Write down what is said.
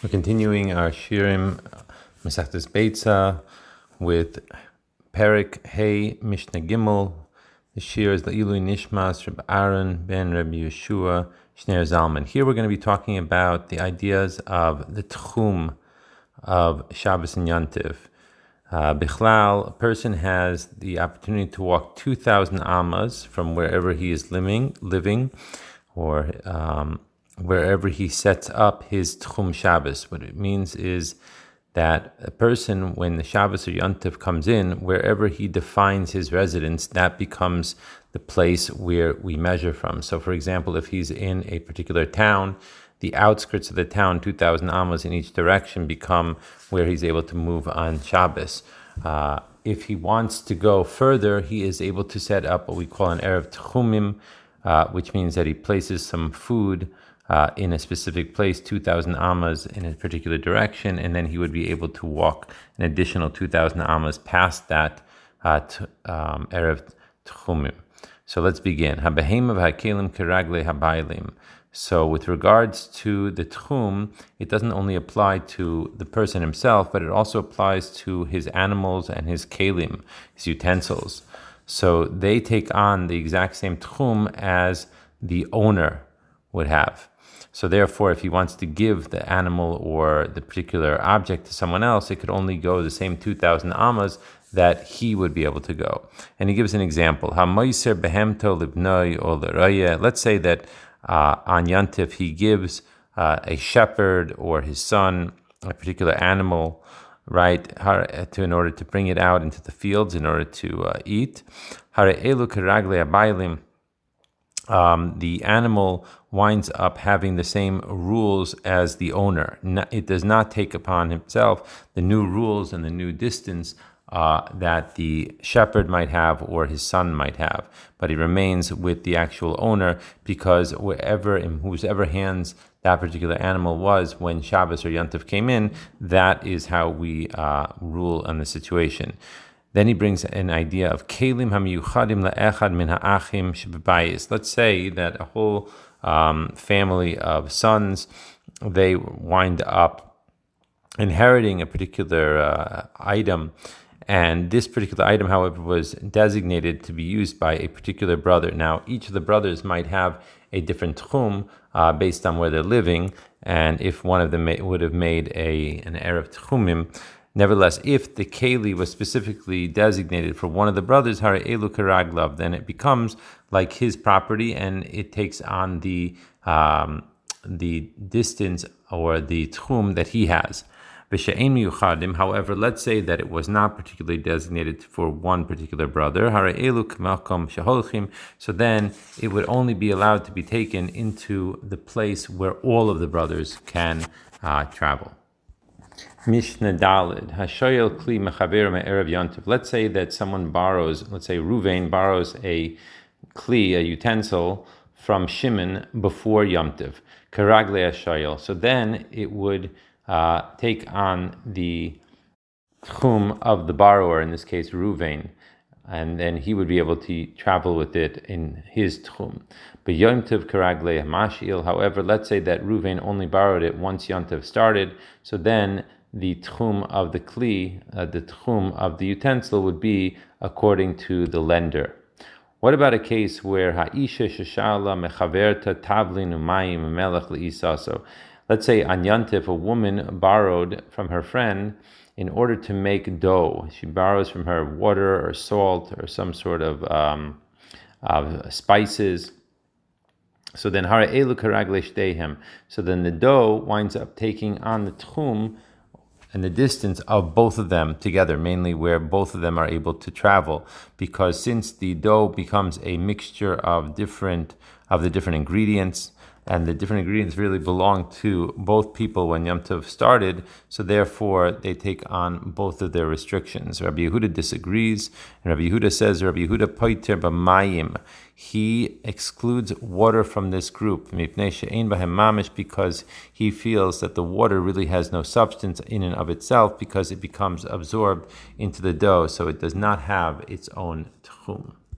We're continuing our Shirim Masechtas Beitza with Perek Hey Mishnah Gimel. The Shir is the Ilui Nishmas Reb Aaron ben Reb Yeshua Shner Zalman. Here we're going to be talking about the ideas of the Tchum of Shabbos and Yantiv. Uh, Bichlal, a person has the opportunity to walk 2,000 amas from wherever he is living, living or um, wherever he sets up his Tchum Shabbos. What it means is that a person, when the Shabbos or Yontif comes in, wherever he defines his residence, that becomes the place where we measure from. So, for example, if he's in a particular town, the outskirts of the town, 2,000 amos in each direction, become where he's able to move on Shabbos. Uh, if he wants to go further, he is able to set up what we call an Erev Tchumim, uh, which means that he places some food uh, in a specific place, 2,000 amas in a particular direction, and then he would be able to walk an additional 2,000 amas past that uh, t- um, Erev Tchumim. So let's begin. Hakelim. So, with regards to the tchum, it doesn't only apply to the person himself, but it also applies to his animals and his kalim, his utensils. So, they take on the exact same tchum as the owner would have. So therefore, if he wants to give the animal or the particular object to someone else, it could only go the same 2,000 amas that he would be able to go. And he gives an example. Let's say that uh, on Yantif he gives uh, a shepherd or his son a particular animal, right, to, in order to bring it out into the fields in order to uh, eat um, the animal winds up having the same rules as the owner. It does not take upon himself the new rules and the new distance uh, that the shepherd might have or his son might have, but he remains with the actual owner because wherever in whosever hands that particular animal was when Shabbos or Yantif came in, that is how we uh, rule on the situation. Then he brings an idea of kelim hamiyuchadim le'echad min ha'achim shebebayis. Let's say that a whole um, family of sons they wind up inheriting a particular uh, item, and this particular item, however, was designated to be used by a particular brother. Now, each of the brothers might have a different tchum uh, based on where they're living, and if one of them may, would have made a an erev tchumim Nevertheless, if the keli was specifically designated for one of the brothers, Hare Elu Karaglav, then it becomes like his property and it takes on the um, the distance or the tchum that he has. However, let's say that it was not particularly designated for one particular brother. So then it would only be allowed to be taken into the place where all of the brothers can uh, travel. Mishnah Dalid, Hashoyel Kli Mechaber Me'erev Yontiv. Let's say that someone borrows, let's say Ruvain borrows a Kli, a utensil, from Shimon before Yomtiv. Karagle Hashoyel. So then it would uh, take on the tchum of the borrower, in this case Ruvain, and then he would be able to travel with it in his tchum. But Yom Tov Karagle Mashil, however, let's say that Ruvain only borrowed it once Yom Tov started, so then the tchum of the kli, uh, the tchum of the utensil would be according to the lender. What about a case where ha'isha shashala mechaverta tavlin umayim melech le'isaso? Let's say on Yantif, a woman borrowed from her friend in order to make dough. She borrows from her water or salt or some sort of, um, spices. So then hara elu So then the dough winds up taking on the tchum and the distance of both of them together, mainly where both of them are able to travel, because since the dough becomes a mixture of different of the different ingredients, and the different ingredients really belong to both people when Yom Tov started, so therefore they take on both of their restrictions. Rabbi Yehuda disagrees, and Rabbi Yehuda says, Rabbi Yehuda poiter b'mayim, he excludes water from this group, because he feels that the water really has no substance in and of itself because it becomes absorbed into the dough, so it does not have its own tchum.